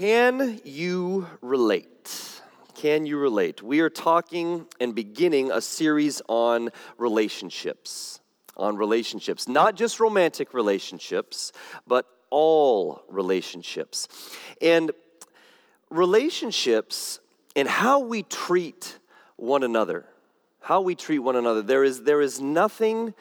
Can you relate? Can you relate? We are talking and beginning a series on relationships. On relationships, not just romantic relationships, but all relationships. And relationships and how we treat one another. How we treat one another. There is, there is nothing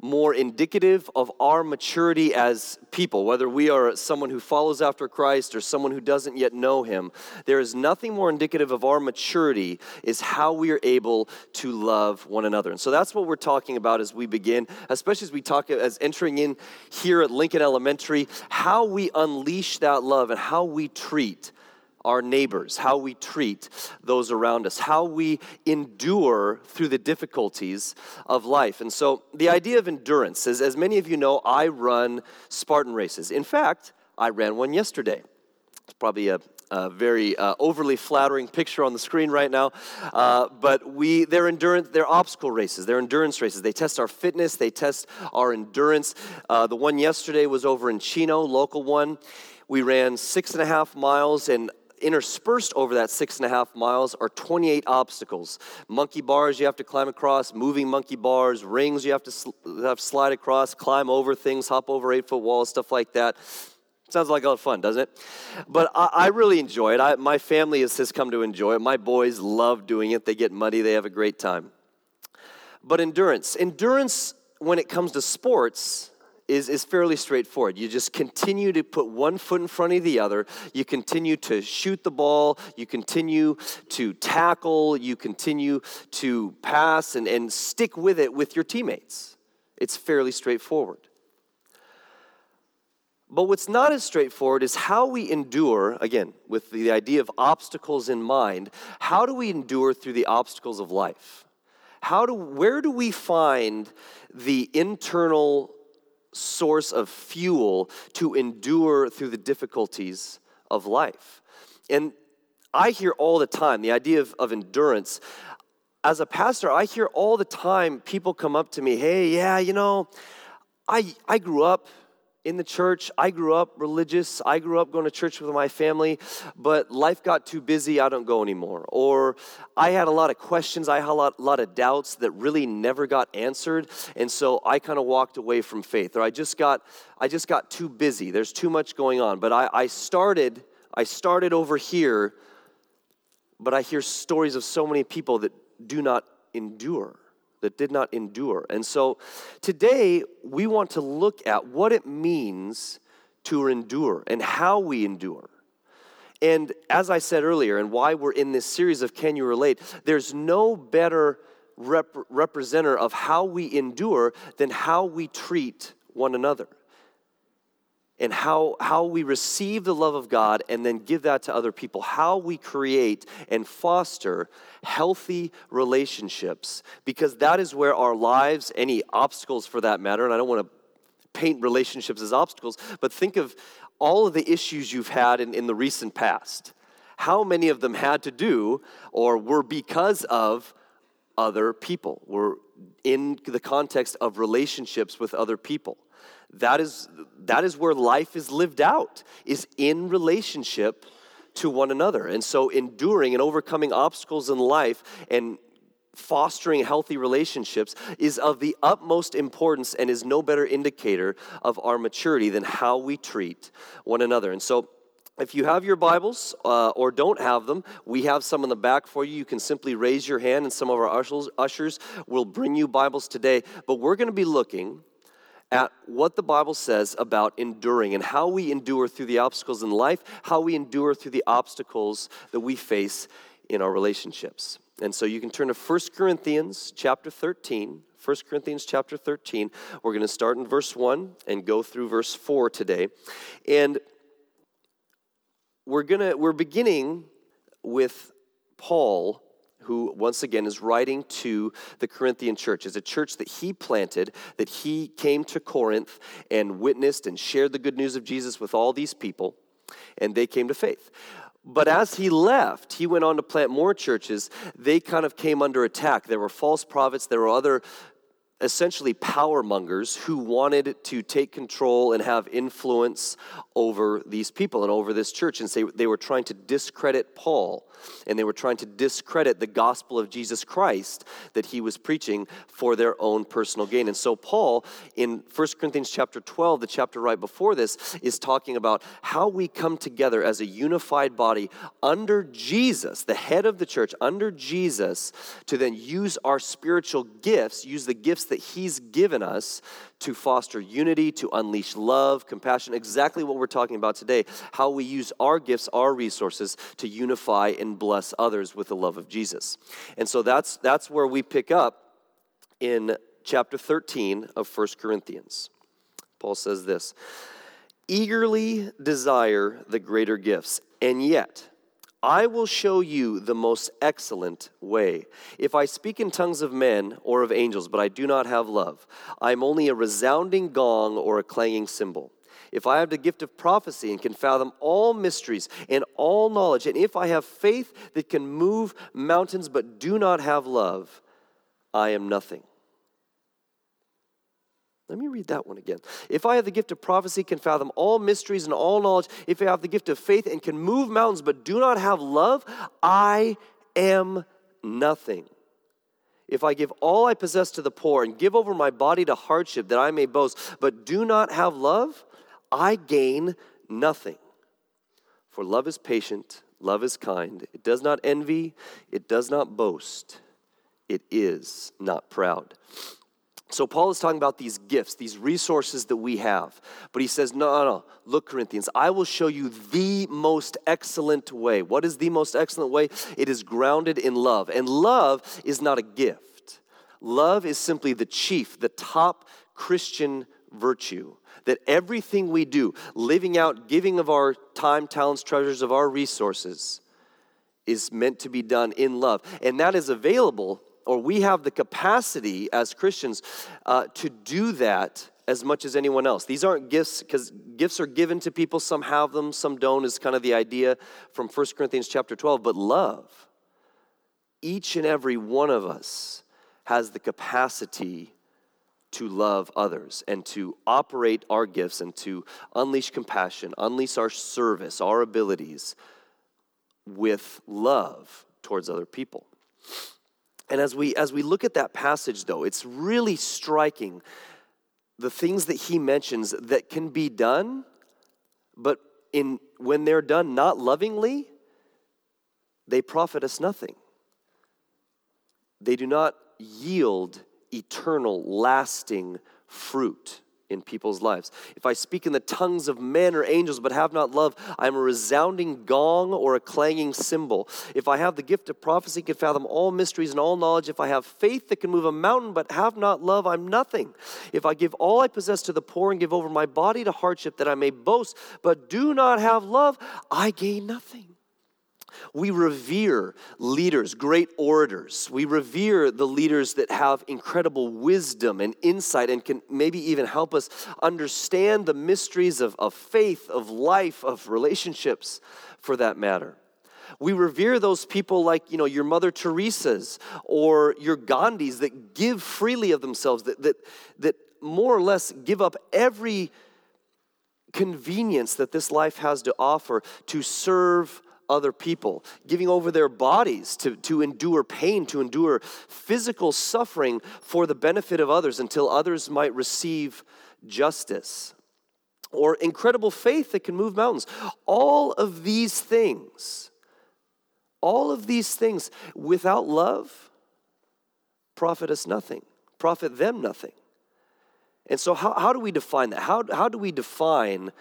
more indicative of our maturity as people, whether we are someone who follows after Christ or someone who doesn't yet know him, there is nothing more indicative of our maturity is how we are able to love one another. And so that's what we're talking about as we begin, especially as we talk as entering in here at Lincoln Elementary, how we unleash that love and how we treat our neighbors, how we treat those around us, how we endure through the difficulties of life. And so, the idea of endurance is, as many of you know, I run Spartan races. In fact, I ran one yesterday. It's probably a, a very uh, overly flattering picture on the screen right now. Uh, but we, they're endurance, they're obstacle races, they're endurance races. They test our fitness, they test our endurance. Uh, the one yesterday was over in Chino, local one. We ran six and a half miles, and interspersed over that six and a half miles are 28 obstacles. Monkey bars you have to climb across, moving monkey bars, rings you have to sl- have slide across, climb over things, hop over eight foot walls, stuff like that. Sounds like a lot of fun, doesn't it? But I, I really enjoy it. I, my family has, has come to enjoy it. My boys love doing it. They get muddy, they have a great time. But endurance, endurance when it comes to sports is, is fairly straightforward. You just continue to put one foot in front of the other. You continue to shoot the ball. You continue to tackle. You continue to pass and, and stick with it with your teammates. It's fairly straightforward. But what's not as straightforward is how we endure, again, with the idea of obstacles in mind, how do we endure through the obstacles of life? How do, where do we find the internal source of fuel to endure through the difficulties of life. And I hear all the time the idea of, of endurance. As a pastor, I hear all the time people come up to me, hey, yeah, you know, I, I grew up in the church. I grew up religious. I grew up going to church with my family, but life got too busy. I don't go anymore. Or I had a lot of questions. I had a lot, lot of doubts that really never got answered. And so I kind of walked away from faith. Or I just got, I just got too busy. There's too much going on. But I, I started, I started over here, but I hear stories of so many people that do not endure that did not endure. And so today we want to look at what it means to endure and how we endure. And as I said earlier, and why we're in this series of Can You Relate, there's no better rep- representative of how we endure than how we treat one another and how, how we receive the love of God and then give that to other people, how we create and foster healthy relationships, because that is where our lives, any obstacles for that matter, and I don't want to paint relationships as obstacles, but think of all of the issues you've had in, in the recent past. How many of them had to do or were because of other people, were in the context of relationships with other people? That is, that is where life is lived out, is in relationship to one another. And so, enduring and overcoming obstacles in life and fostering healthy relationships is of the utmost importance and is no better indicator of our maturity than how we treat one another. And so, if you have your Bibles uh, or don't have them, we have some in the back for you. You can simply raise your hand, and some of our ushers, ushers will bring you Bibles today. But we're going to be looking at what the Bible says about enduring and how we endure through the obstacles in life, how we endure through the obstacles that we face in our relationships. And so you can turn to 1 Corinthians chapter 13. 1 Corinthians chapter 13. We're going to start in verse 1 and go through verse 4 today. And we're going to we're beginning with Paul who once again is writing to the Corinthian church. It's a church that he planted, that he came to Corinth and witnessed and shared the good news of Jesus with all these people, and they came to faith. But as he left, he went on to plant more churches. They kind of came under attack. There were false prophets, there were other essentially power mongers who wanted to take control and have influence over these people and over this church. And say they were trying to discredit Paul and they were trying to discredit the gospel of Jesus Christ that he was preaching for their own personal gain. And so Paul in 1 Corinthians chapter 12, the chapter right before this, is talking about how we come together as a unified body under Jesus, the head of the church, under Jesus, to then use our spiritual gifts, use the gifts that he's given us to foster unity, to unleash love, compassion, exactly what we're talking about today. How we use our gifts, our resources to unify and bless others with the love of Jesus. And so that's, that's where we pick up in chapter 13 of 1 Corinthians. Paul says this eagerly desire the greater gifts, and yet, I will show you the most excellent way. If I speak in tongues of men or of angels, but I do not have love, I am only a resounding gong or a clanging cymbal. If I have the gift of prophecy and can fathom all mysteries and all knowledge, and if I have faith that can move mountains but do not have love, I am nothing. Let me read that one again. If I have the gift of prophecy, can fathom all mysteries and all knowledge, if I have the gift of faith and can move mountains but do not have love, I am nothing. If I give all I possess to the poor and give over my body to hardship that I may boast, but do not have love, I gain nothing. For love is patient, love is kind, it does not envy, it does not boast, it is not proud. So, Paul is talking about these gifts, these resources that we have. But he says, no, no, no. Look, Corinthians, I will show you the most excellent way. What is the most excellent way? It is grounded in love. And love is not a gift, love is simply the chief, the top Christian virtue. That everything we do, living out, giving of our time, talents, treasures, of our resources, is meant to be done in love. And that is available or we have the capacity as Christians uh, to do that as much as anyone else. These aren't gifts because gifts are given to people. Some have them, some don't, is kind of the idea from 1 Corinthians chapter 12. But love, each and every one of us has the capacity to love others and to operate our gifts and to unleash compassion, unleash our service, our abilities with love towards other people. And as we as we look at that passage though, it's really striking the things that he mentions that can be done but in when they're done not lovingly, they profit us nothing. They do not yield eternal lasting fruit in people's lives. If I speak in the tongues of men or angels but have not love, I am a resounding gong or a clanging cymbal. If I have the gift of prophecy, can fathom all mysteries and all knowledge, if I have faith that can move a mountain but have not love, I'm nothing. If I give all I possess to the poor and give over my body to hardship that I may boast, but do not have love, I gain nothing. We revere leaders, great orators. We revere the leaders that have incredible wisdom and insight and can maybe even help us understand the mysteries of, of faith, of life, of relationships for that matter. We revere those people like, you know, your Mother Teresa's or your Gandhis that give freely of themselves, that, that, that more or less give up every convenience that this life has to offer to serve other people, giving over their bodies to, to endure pain, to endure physical suffering for the benefit of others until others might receive justice. Or incredible faith that can move mountains. All of these things, all of these things without love profit us nothing, profit them nothing. And so, how, how do we define that? How, how do we define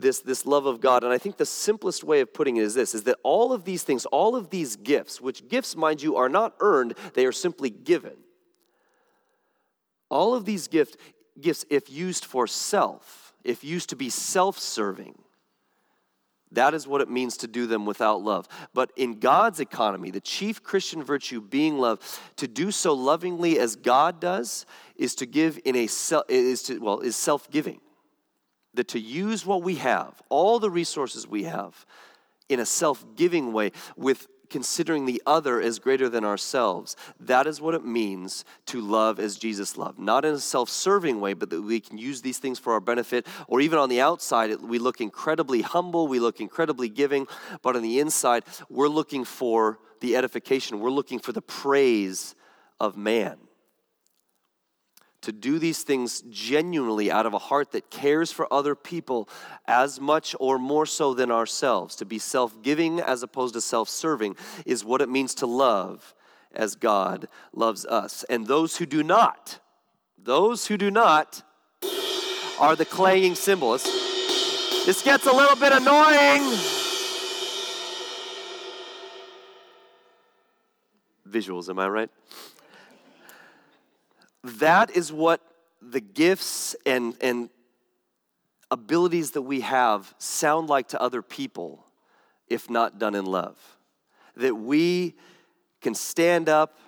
this, this love of God. And I think the simplest way of putting it is this is that all of these things, all of these gifts, which gifts, mind you, are not earned, they are simply given. All of these gift, gifts, if used for self, if used to be self serving, that is what it means to do them without love. But in God's economy, the chief Christian virtue being love, to do so lovingly as God does is to give in a self, is to well is self-giving that to use what we have, all the resources we have, in a self giving way with considering the other as greater than ourselves. That is what it means to love as Jesus loved. Not in a self serving way, but that we can use these things for our benefit, or even on the outside, we look incredibly humble, we look incredibly giving, but on the inside, we're looking for the edification, we're looking for the praise of man to do these things genuinely out of a heart that cares for other people as much or more so than ourselves, to be self giving as opposed to self serving, is what it means to love as God loves us. And those who do not, those who do not, are the clanging cymbals. This gets a little bit annoying. Visuals, am I right? That is what the gifts and, and abilities that we have sound like to other people if not done in love. That we can stand up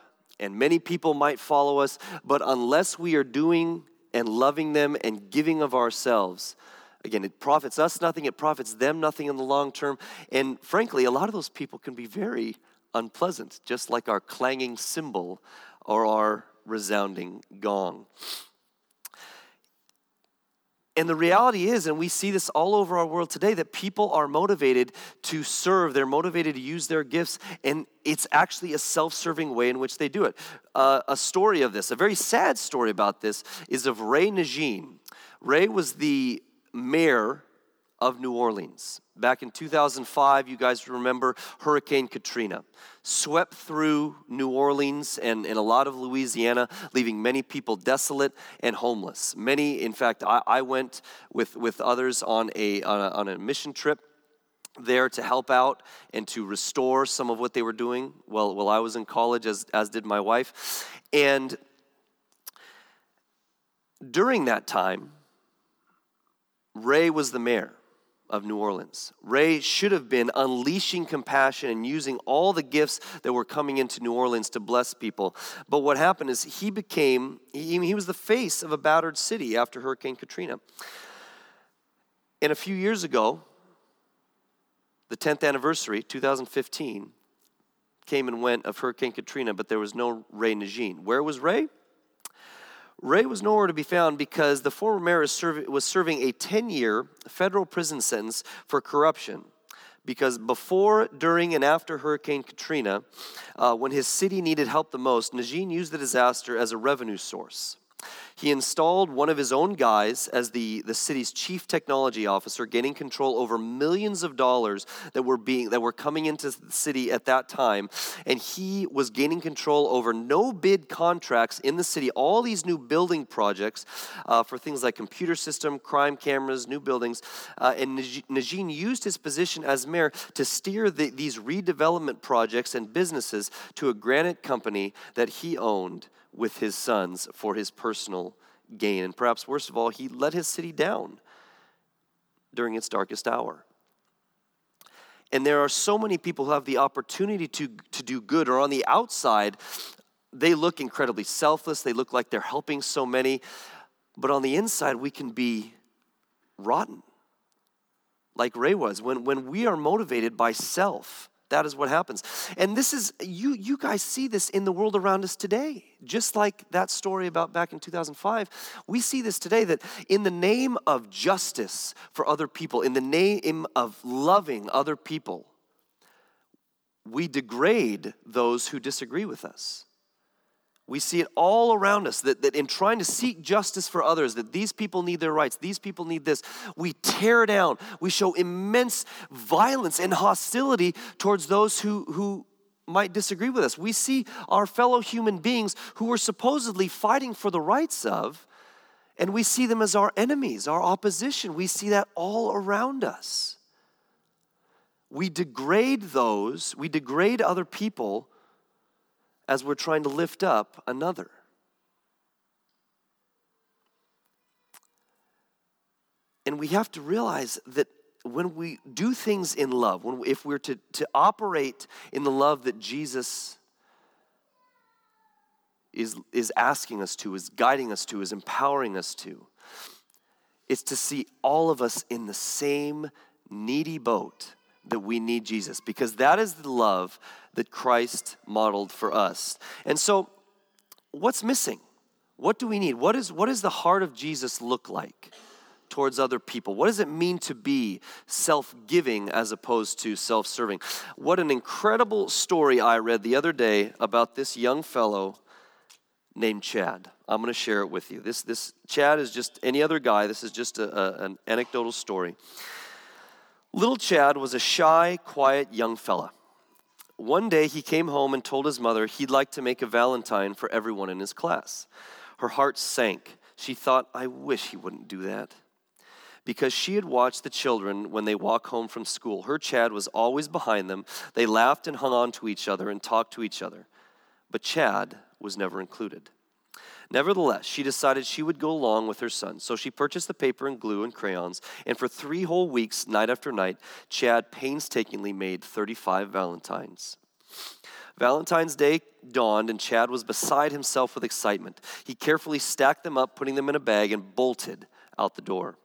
and many people might follow us, but unless we are doing and loving them and giving of ourselves, again, it profits us nothing, it profits them nothing in the long term. And frankly, a lot of those people can be very unpleasant, just like our clanging cymbal or our resounding gong. And the reality is, and we see this all over our world today, that people are motivated to serve. They're motivated to use their gifts, and it's actually a self serving way in which they do it. Uh, a story of this, a very sad story about this, is of Ray Nagin. Ray was the mayor of New Orleans. Back in 2005, you guys remember Hurricane Katrina swept through New Orleans and, and a lot of Louisiana, leaving many people desolate and homeless. Many, in fact, I, I went with, with others on a, on a, on a mission trip there to help out and to restore some of what they were doing while, while I was in college, as, as did my wife. And during that time, Ray was the mayor of New Orleans. Ray should have been unleashing compassion and using all the gifts that were coming into New Orleans to bless people. But what happened is he became, he, he was the face of a battered city after Hurricane Katrina. And a few years ago, the 10th anniversary, 2015, came and went of Hurricane Katrina, but there was no Ray Nagin. Where was Ray? Ray was nowhere to be found because the former mayor was serving a 10 year federal prison sentence for corruption. Because before, during, and after Hurricane Katrina, uh, when his city needed help the most, Nagin used the disaster as a revenue source. He installed one of his own guys as the, the city's chief technology officer, gaining control over millions of dollars that were being that were coming into the city at that time. And he was gaining control over no bid contracts in the city, all these new building projects uh, for things like computer system, crime cameras, new buildings. Uh, and Nagin used his position as mayor to steer the, these redevelopment projects and businesses to a granite company that he owned with his sons for his personal gain. And perhaps worst of all, he let his city down during its darkest hour. And there are so many people who have the opportunity to, to do good, or on the outside, they look incredibly selfless. They look like they're helping so many. But on the inside, we can be rotten, like Ray was. When, when we are motivated by self, that is what happens. And this is, you, you guys see this in the world around us today. Just like that story about back in 2005, we see this today that in the name of justice for other people, in the name of loving other people, we degrade those who disagree with us. We see it all around us that, that in trying to seek justice for others, that these people need their rights, these people need this, we tear down, we show immense violence and hostility towards those who, who might disagree with us. We see our fellow human beings who we're supposedly fighting for the rights of, and we see them as our enemies, our opposition. We see that all around us. We degrade those, we degrade other people as we're trying to lift up another. And we have to realize that when we do things in love, when, if we're to, to operate in the love that Jesus is, is asking us to, is guiding us to, is empowering us to, it's to see all of us in the same needy boat that we need Jesus because that is the love that Christ modeled for us. And so, what's missing? What do we need? What, is, what does the heart of Jesus look like towards other people? What does it mean to be self giving as opposed to self serving? What an incredible story I read the other day about this young fellow named Chad. I'm going to share it with you. This, this Chad is just any other guy. This is just a, a, an anecdotal story. Little Chad was a shy, quiet young fella. One day he came home and told his mother he'd like to make a Valentine for everyone in his class. Her heart sank. She thought, I wish he wouldn't do that. Because she had watched the children when they walk home from school. Her Chad was always behind them. They laughed and hung on to each other and talked to each other. But Chad was never included. Nevertheless, she decided she would go along with her son. So she purchased the paper and glue and crayons, and for three whole weeks, night after night, Chad painstakingly made 35 Valentines. Valentine's Day dawned, and Chad was beside himself with excitement. He carefully stacked them up, putting them in a bag, and bolted out the door.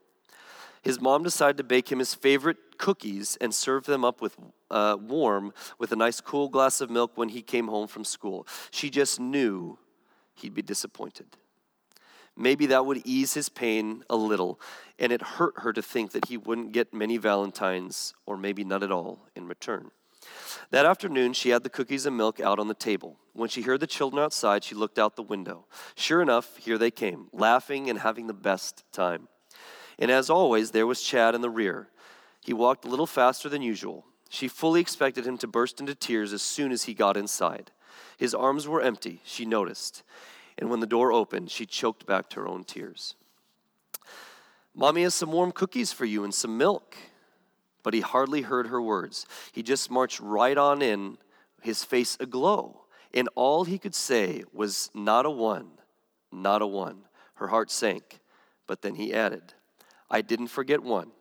His mom decided to bake him his favorite cookies and serve them up with uh, warm with a nice cool glass of milk when he came home from school. She just knew he'd be disappointed. Maybe that would ease his pain a little, and it hurt her to think that he wouldn't get many Valentines, or maybe none at all, in return. That afternoon, she had the cookies and milk out on the table. When she heard the children outside, she looked out the window. Sure enough, here they came, laughing and having the best time. And as always, there was Chad in the rear. He walked a little faster than usual. She fully expected him to burst into tears as soon as he got inside. His arms were empty, she noticed and when the door opened, she choked back her own tears. Mommy has some warm cookies for you and some milk. But he hardly heard her words. He just marched right on in, his face aglow. And all he could say was, Not a one, not a one. Her heart sank. But then he added, I didn't forget one,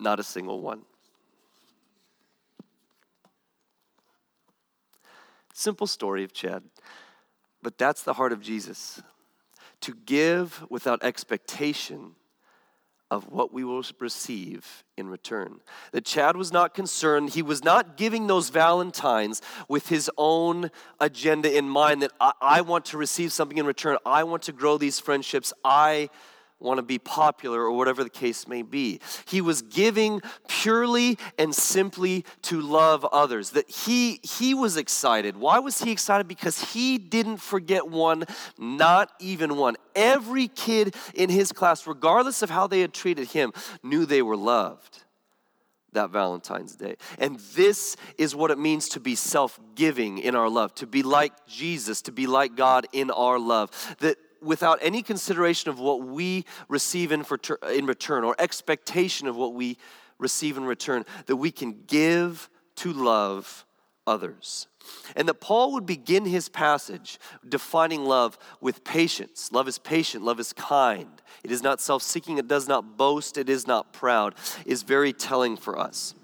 not a single one. Simple story of Chad. But that's the heart of Jesus to give without expectation of what we will receive in return. That Chad was not concerned. He was not giving those Valentines with his own agenda in mind that I, I want to receive something in return. I want to grow these friendships. I want to be popular or whatever the case may be. He was giving purely and simply to love others. That he he was excited. Why was he excited? Because he didn't forget one, not even one. Every kid in his class, regardless of how they had treated him, knew they were loved that Valentine's Day. And this is what it means to be self giving in our love, to be like Jesus, to be like God in our love. That without any consideration of what we receive in, for, in return or expectation of what we receive in return, that we can give to love others. And that Paul would begin his passage defining love with patience. Love is patient, love is kind. It is not self seeking, it does not boast, it is not proud, is very telling for us.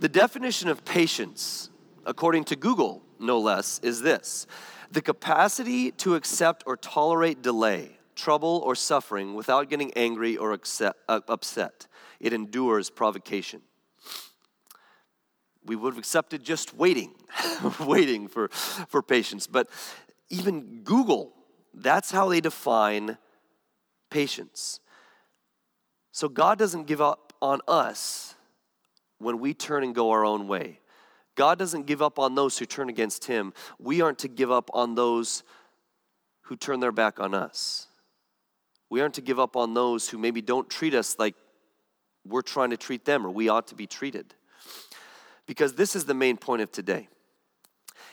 The definition of patience, according to Google, no less, is this the capacity to accept or tolerate delay, trouble, or suffering without getting angry or uh, upset. It endures provocation. We would have accepted just waiting, waiting for, for patience. But even Google, that's how they define patience. So God doesn't give up on us when we turn and go our own way. God doesn't give up on those who turn against him. We aren't to give up on those who turn their back on us. We aren't to give up on those who maybe don't treat us like we're trying to treat them or we ought to be treated. Because this is the main point of today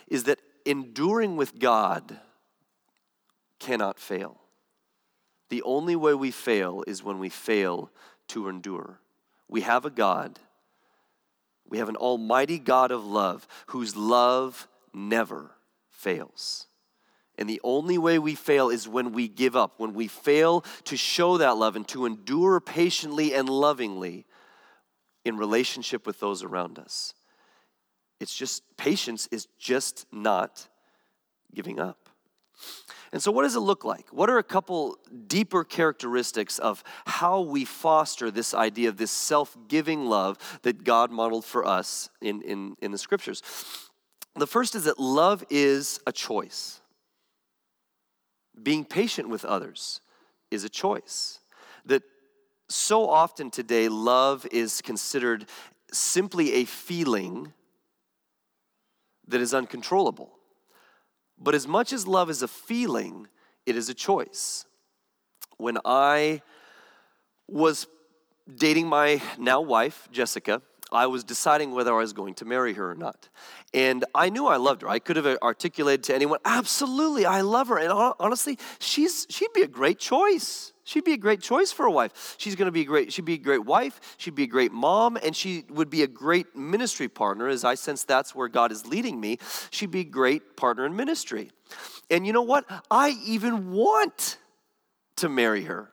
is that enduring with God cannot fail. The only way we fail is when we fail to endure. We have a God we have an almighty God of love whose love never fails. And the only way we fail is when we give up, when we fail to show that love and to endure patiently and lovingly in relationship with those around us. It's just, patience is just not giving up. And so, what does it look like? What are a couple deeper characteristics of how we foster this idea of this self giving love that God modeled for us in, in, in the scriptures? The first is that love is a choice. Being patient with others is a choice. That so often today, love is considered simply a feeling that is uncontrollable. But as much as love is a feeling, it is a choice. When I was dating my now wife, Jessica, I was deciding whether I was going to marry her or not. And I knew I loved her. I could have articulated to anyone, absolutely, I love her. And honestly, she's, she'd be a great choice. She'd be a great choice for a wife. She's going to be great, she'd be a great wife, she'd be a great mom, and she would be a great ministry partner, as I sense that's where God is leading me. She'd be a great partner in ministry. And you know what? I even want to marry her.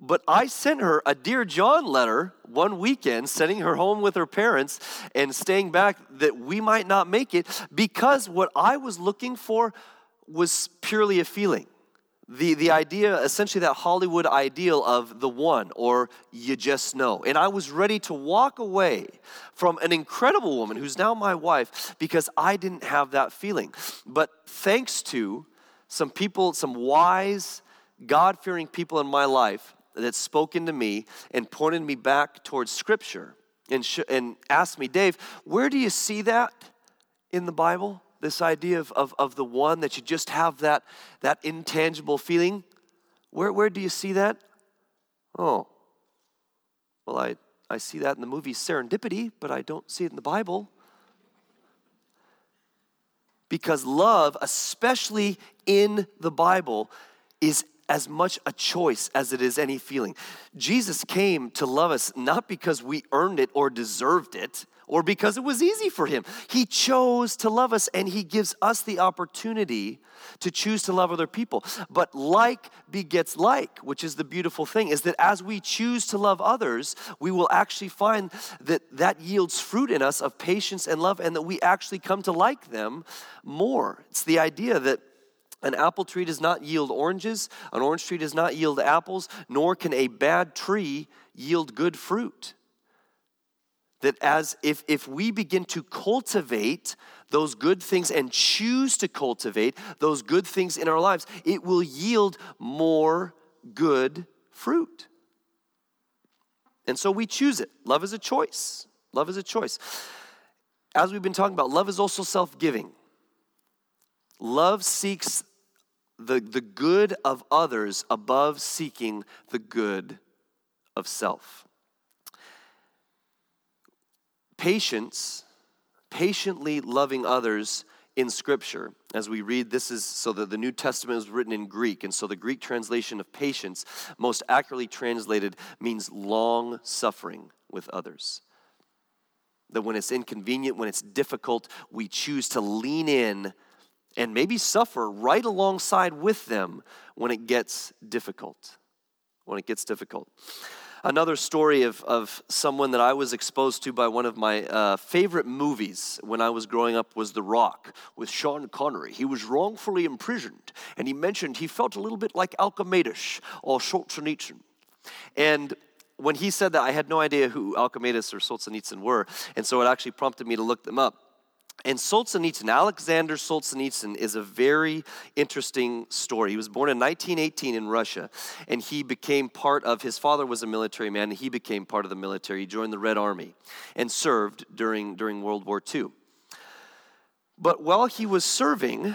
But I sent her a Dear John letter one weekend, sending her home with her parents and staying back that we might not make it because what I was looking for was purely a feeling. The, the idea, essentially, that Hollywood ideal of the one or you just know. And I was ready to walk away from an incredible woman who's now my wife because I didn't have that feeling. But thanks to some people, some wise, God fearing people in my life, that spoke into me and pointed me back towards Scripture and, sh- and asked me, Dave, where do you see that in the Bible? This idea of, of, of the one that you just have that, that intangible feeling. Where, where do you see that? Oh, well, I, I see that in the movie Serendipity, but I don't see it in the Bible. Because love, especially in the Bible, is as much a choice as it is any feeling. Jesus came to love us not because we earned it or deserved it or because it was easy for him. He chose to love us and he gives us the opportunity to choose to love other people. But like begets like, which is the beautiful thing, is that as we choose to love others, we will actually find that that yields fruit in us of patience and love and that we actually come to like them more. It's the idea that an apple tree does not yield oranges, an orange tree does not yield apples, nor can a bad tree yield good fruit. That as if, if we begin to cultivate those good things and choose to cultivate those good things in our lives, it will yield more good fruit. And so we choose it. Love is a choice. Love is a choice. As we've been talking about, love is also self giving. Love seeks the, the good of others above seeking the good of self. Patience, patiently loving others in Scripture, as we read, this is so that the New Testament is written in Greek, and so the Greek translation of patience, most accurately translated, means long suffering with others. That when it's inconvenient, when it's difficult, we choose to lean in and maybe suffer right alongside with them when it gets difficult. When it gets difficult. Another story of, of someone that I was exposed to by one of my uh, favorite movies when I was growing up was The Rock with Sean Connery. He was wrongfully imprisoned, and he mentioned he felt a little bit like Alchemedus or Solzhenitsyn. And when he said that, I had no idea who Alchemedus or Solzhenitsyn were, and so it actually prompted me to look them up. And Solzhenitsyn, Alexander Solzhenitsyn, is a very interesting story. He was born in 1918 in Russia, and he became part of, his father was a military man, and he became part of the military. He joined the Red Army and served during, during World War II. But while he was serving,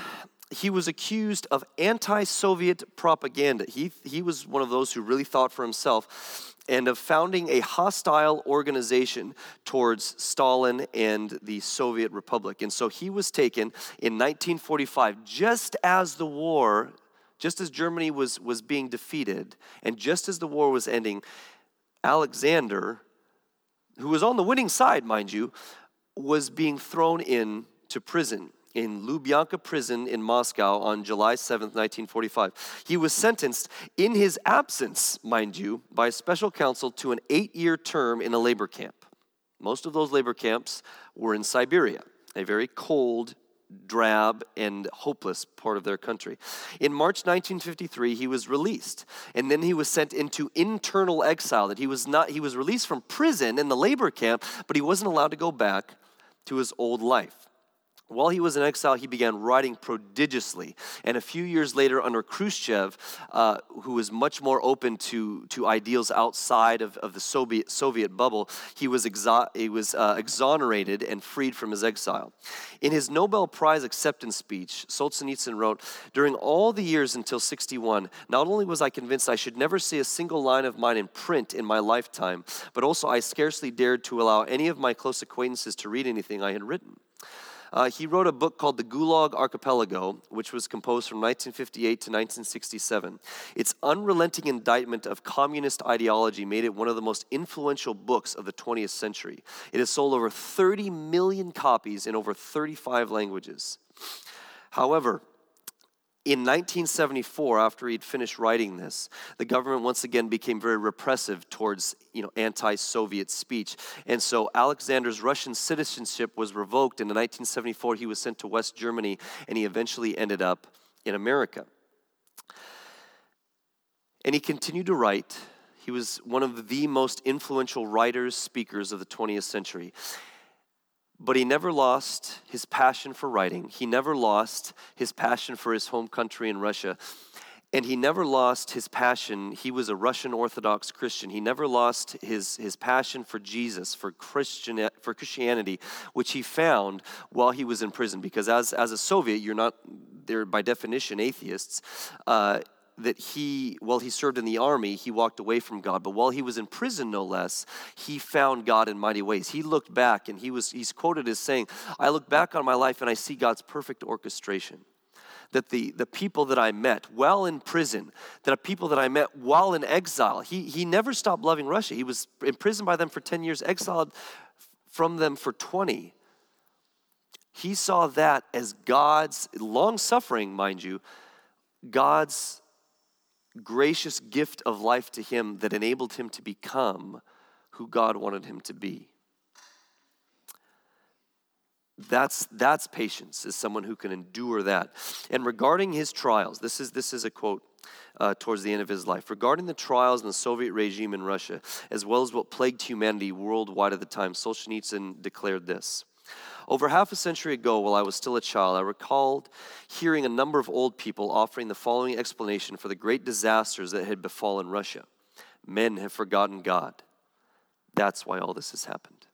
he was accused of anti Soviet propaganda. He, he was one of those who really thought for himself and of founding a hostile organization towards Stalin and the Soviet Republic. And so he was taken in 1945, just as the war, just as Germany was, was being defeated, and just as the war was ending, Alexander, who was on the winning side, mind you, was being thrown into prison in Lubyanka prison in Moscow on July 7, 1945. He was sentenced in his absence, mind you, by a special counsel to an eight year term in a labor camp. Most of those labor camps were in Siberia, a very cold, drab and hopeless part of their country. In March 1953, he was released, and then he was sent into internal exile. That he was not he was released from prison in the labor camp, but he wasn't allowed to go back to his old life. While he was in exile, he began writing prodigiously. And a few years later, under Khrushchev, uh, who was much more open to, to ideals outside of, of the Soviet, Soviet bubble, he was, exo- he was uh, exonerated and freed from his exile. In his Nobel Prize acceptance speech, Solzhenitsyn wrote During all the years until 61, not only was I convinced I should never see a single line of mine in print in my lifetime, but also I scarcely dared to allow any of my close acquaintances to read anything I had written. Uh, he wrote a book called The Gulag Archipelago, which was composed from 1958 to 1967. Its unrelenting indictment of communist ideology made it one of the most influential books of the 20th century. It has sold over 30 million copies in over 35 languages. However, in 1974, after he'd finished writing this, the government once again became very repressive towards you know, anti Soviet speech. And so Alexander's Russian citizenship was revoked. And in 1974, he was sent to West Germany, and he eventually ended up in America. And he continued to write. He was one of the most influential writers, speakers of the 20th century. But he never lost his passion for writing. He never lost his passion for his home country in Russia. And he never lost his passion. He was a Russian Orthodox Christian. He never lost his, his passion for Jesus, for, Christian, for Christianity, which he found while he was in prison. Because as, as a Soviet, you're not, they're by definition atheists. Uh, that he, while he served in the army, he walked away from God. But while he was in prison, no less, he found God in mighty ways. He looked back and he was, he's quoted as saying, I look back on my life and I see God's perfect orchestration. That the, the people that I met while in prison, that are people that I met while in exile, he, he never stopped loving Russia. He was imprisoned by them for 10 years, exiled from them for 20. He saw that as God's long suffering, mind you, God's gracious gift of life to him that enabled him to become who God wanted him to be. That's, that's patience, is someone who can endure that. And regarding his trials, this is, this is a quote uh, towards the end of his life. Regarding the trials in the Soviet regime in Russia, as well as what plagued humanity worldwide at the time, Solzhenitsyn declared this over half a century ago, while I was still a child, I recalled hearing a number of old people offering the following explanation for the great disasters that had befallen Russia Men have forgotten God. That's why all this has happened.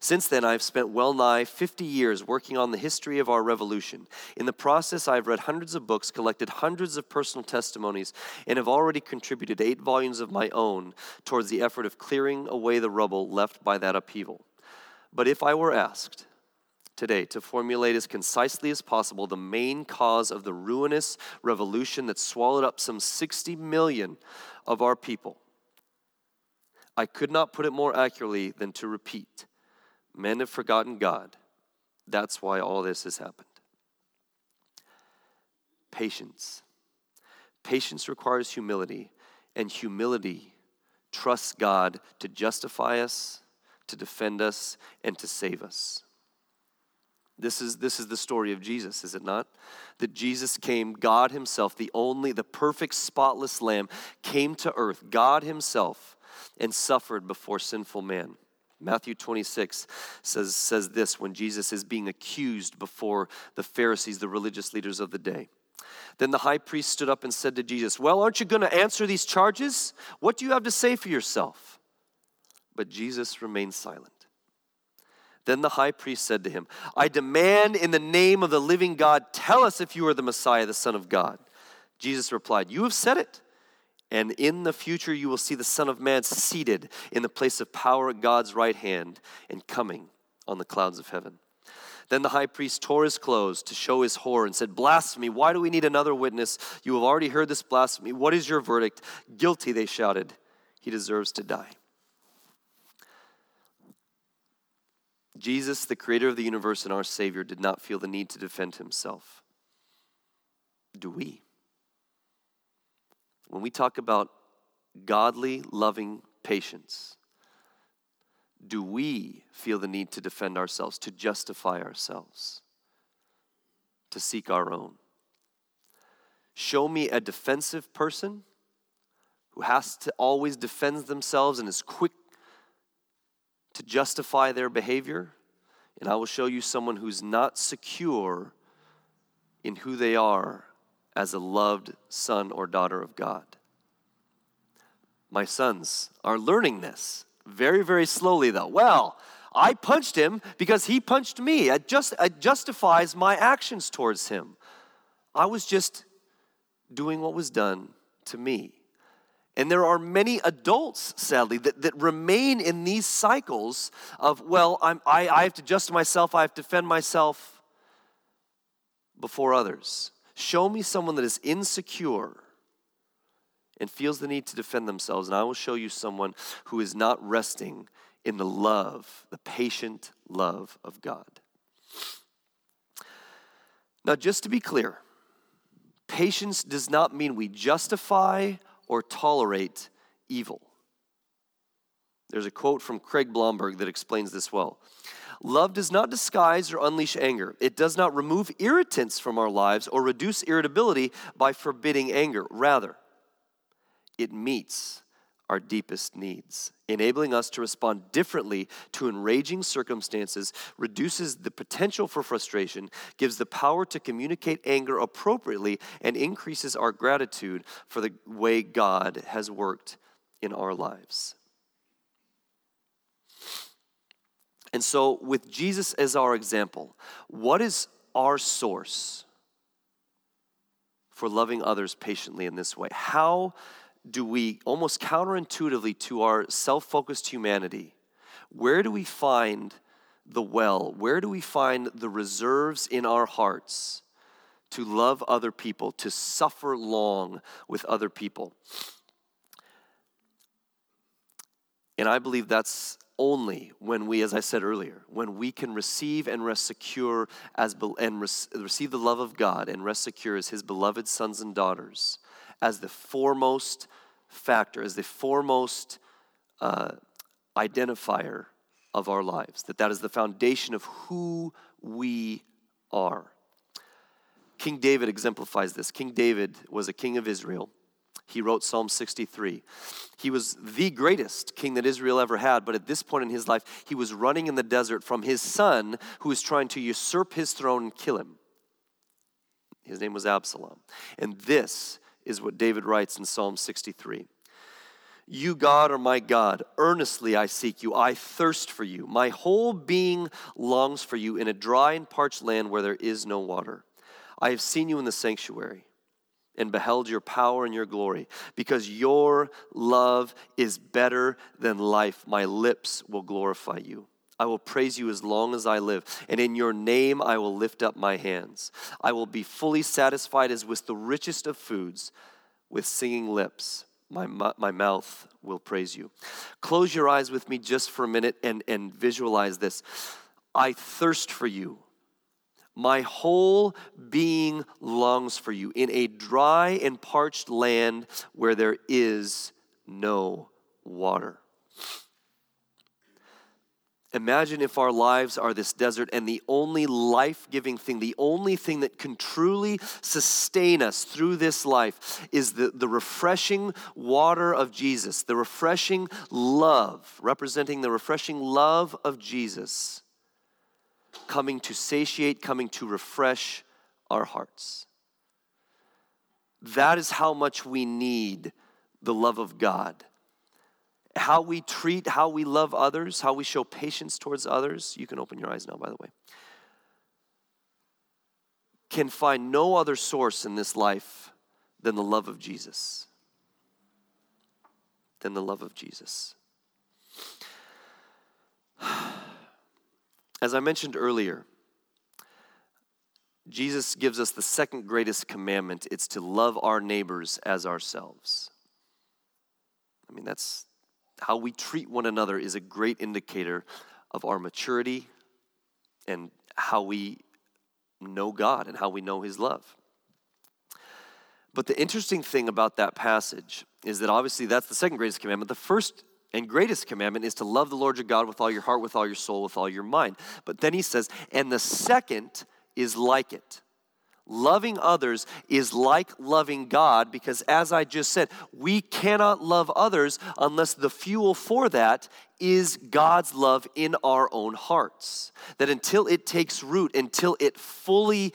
Since then, I've spent well nigh 50 years working on the history of our revolution. In the process, I've read hundreds of books, collected hundreds of personal testimonies, and have already contributed eight volumes of my own towards the effort of clearing away the rubble left by that upheaval. But if I were asked today to formulate as concisely as possible the main cause of the ruinous revolution that swallowed up some 60 million of our people, I could not put it more accurately than to repeat men have forgotten God. That's why all this has happened. Patience. Patience requires humility, and humility trusts God to justify us to defend us, and to save us. This is, this is the story of Jesus, is it not? That Jesus came, God Himself, the only, the perfect, spotless Lamb, came to earth, God Himself, and suffered before sinful man. Matthew 26 says, says this when Jesus is being accused before the Pharisees, the religious leaders of the day. Then the high priest stood up and said to Jesus, Well, aren't you going to answer these charges? What do you have to say for yourself? But Jesus remained silent. Then the high priest said to him, I demand in the name of the living God, tell us if you are the Messiah, the Son of God. Jesus replied, You have said it. And in the future, you will see the Son of Man seated in the place of power at God's right hand and coming on the clouds of heaven. Then the high priest tore his clothes to show his horror and said, Blasphemy, why do we need another witness? You have already heard this blasphemy. What is your verdict? Guilty, they shouted. He deserves to die. Jesus, the creator of the universe and our Savior, did not feel the need to defend himself. Do we? When we talk about godly, loving patience, do we feel the need to defend ourselves, to justify ourselves? to seek our own. Show me a defensive person who has to always defend themselves and is quick to justify their behavior, and I will show you someone who's not secure in who they are as a loved son or daughter of God. My sons are learning this very, very slowly, though. Well, I punched him because he punched me. It, just, it justifies my actions towards him. I was just doing what was done to me. And there are many adults, sadly, that, that remain in these cycles of, well, I'm, I, I have to justify myself, I have to defend myself before others. Show me someone that is insecure and feels the need to defend themselves, and I will show you someone who is not resting in the love, the patient love of God. Now, just to be clear, patience does not mean we justify or tolerate evil. There's a quote from Craig Blomberg that explains this well. Love does not disguise or unleash anger. It does not remove irritants from our lives or reduce irritability by forbidding anger. Rather, it meets our deepest needs. Enabling us to respond differently to enraging circumstances reduces the potential for frustration, gives the power to communicate anger appropriately, and increases our gratitude for the way God has worked in our lives. And so, with Jesus as our example, what is our source for loving others patiently in this way? How do we, almost counterintuitively to our self focused humanity, where do we find the well? Where do we find the reserves in our hearts to love other people, to suffer long with other people? And I believe that's only when we, as I said earlier, when we can receive and rest secure as and receive the love of God and rest secure as His beloved sons and daughters, as the foremost factor, as the foremost uh, identifier of our lives. That that is the foundation of who we are. King David exemplifies this. King David was a king of Israel. He wrote Psalm 63. He was the greatest king that Israel ever had, but at this point in his life, he was running in the desert from his son who was trying to usurp his throne and kill him. His name was Absalom. And this is what David writes in Psalm 63. You, God, are my God. Earnestly I seek you. I thirst for you. My whole being longs for you in a dry and parched land where there is no water. I have seen you in the sanctuary and beheld your power and your glory. Because your love is better than life, my lips will glorify you. I will praise you as long as I live, and in your name I will lift up my hands. I will be fully satisfied as with the richest of foods, with singing lips. My, my mouth will praise you. Close your eyes with me just for a minute and, and visualize this. I thirst for you. My whole being longs for you in a dry and parched land where there is no water. Imagine if our lives are this desert and the only life giving thing, the only thing that can truly sustain us through this life is the, the refreshing water of Jesus, the refreshing love, representing the refreshing love of Jesus, coming to satiate, coming to refresh our hearts. That is how much we need the love of God how we treat, how we love others, how we show patience towards others, you can open your eyes now, by the way, can find no other source in this life than the love of Jesus. Than the love of Jesus. As I mentioned earlier, Jesus gives us the second greatest commandment it's to love our neighbors as ourselves. I mean, that's, how we treat one another is a great indicator of our maturity and how we know God and how we know His love. But the interesting thing about that passage is that obviously that's the second greatest commandment. The first and greatest commandment is to love the Lord your God with all your heart, with all your soul, with all your mind. But then he says, and the second is like it. Loving others is like loving God because, as I just said, we cannot love others unless the fuel for that is God's love in our own hearts. That until it takes root, until it fully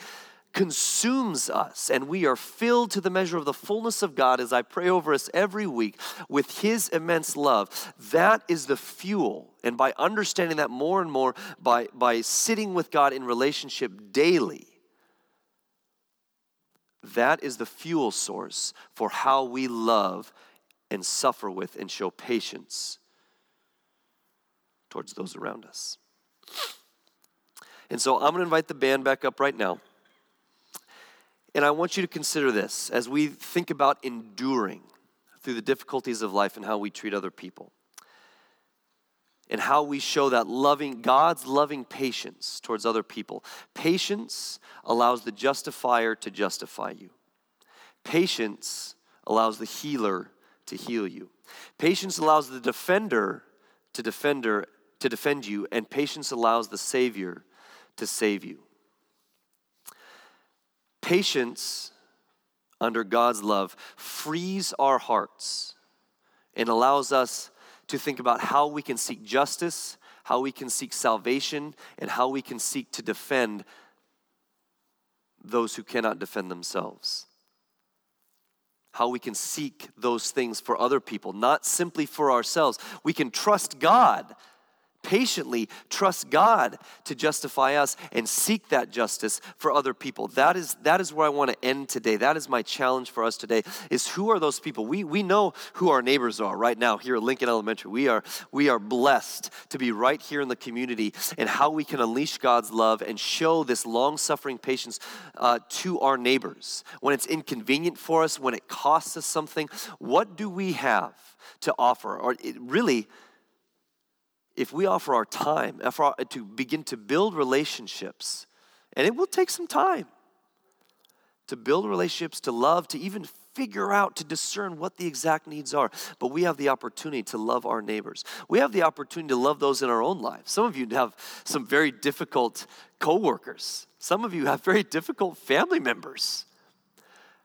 consumes us and we are filled to the measure of the fullness of God as I pray over us every week with His immense love. That is the fuel. And by understanding that more and more, by, by sitting with God in relationship daily, that is the fuel source for how we love and suffer with and show patience towards those around us. And so I'm going to invite the band back up right now. And I want you to consider this as we think about enduring through the difficulties of life and how we treat other people. And how we show that loving, God's loving patience towards other people. Patience allows the justifier to justify you. Patience allows the healer to heal you. Patience allows the defender to defender to defend you, and patience allows the Savior to save you. Patience under God's love frees our hearts and allows us to think about how we can seek justice, how we can seek salvation, and how we can seek to defend those who cannot defend themselves. How we can seek those things for other people, not simply for ourselves. We can trust God patiently trust God to justify us and seek that justice for other people. That is, that is where I want to end today. That is my challenge for us today is who are those people? We, we know who our neighbors are right now here at Lincoln Elementary. We are, we are blessed to be right here in the community and how we can unleash God's love and show this long-suffering patience uh, to our neighbors. When it's inconvenient for us, when it costs us something, what do we have to offer? Or it really, if we offer our time to begin to build relationships, and it will take some time to build relationships, to love, to even figure out, to discern what the exact needs are. But we have the opportunity to love our neighbors. We have the opportunity to love those in our own lives. Some of you have some very difficult coworkers. Some of you have very difficult family members.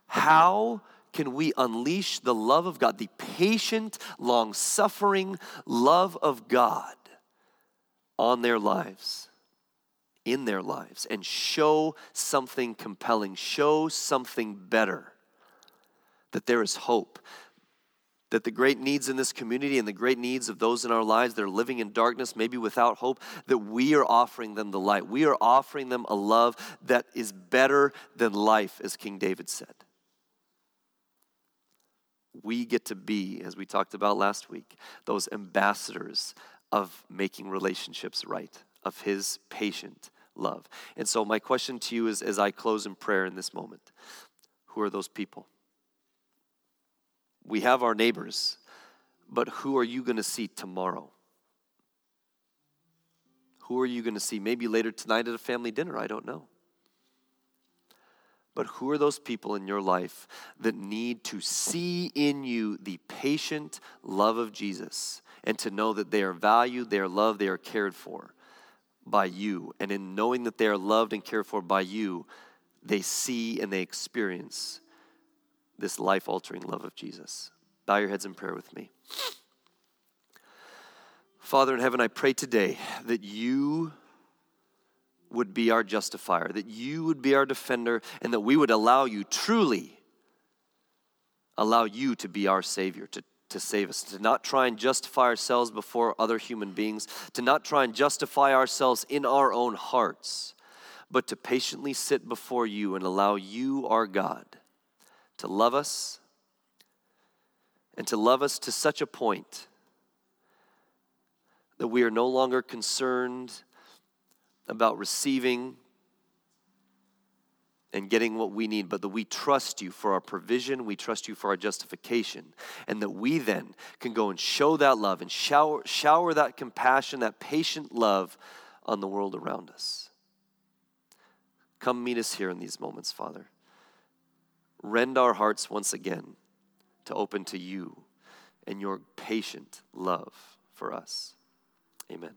How can we unleash the love of God, the patient, long suffering love of God on their lives, in their lives, and show something compelling, show something better, that there is hope. That the great needs in this community and the great needs of those in our lives that are living in darkness, maybe without hope, that we are offering them the light. We are offering them a love that is better than life, as King David said we get to be, as we talked about last week, those ambassadors of making relationships right, of His patient love. And so, my question to you is as I close in prayer in this moment who are those people? We have our neighbors, but who are you going to see tomorrow? Who are you going to see maybe later tonight at a family dinner? I don't know. But who are those people in your life that need to see in you the patient love of Jesus and to know that they are valued, they are loved, they are cared for by you? And in knowing that they are loved and cared for by you, they see and they experience this life altering love of Jesus. Bow your heads in prayer with me. Father in heaven, I pray today that you would be our justifier, that you would be our defender, and that we would allow you truly allow you to be our Savior, to, to save us, to not try and justify ourselves before other human beings, to not try and justify ourselves in our own hearts, but to patiently sit before you and allow you, our God, to love us and to love us to such a point that we are no longer concerned about receiving and getting what we need, but that we trust you for our provision, we trust you for our justification, and that we then can go and show that love and shower, shower that compassion, that patient love on the world around us. Come meet us here in these moments, Father. Rend our hearts once again to open to you and your patient love for us. Amen.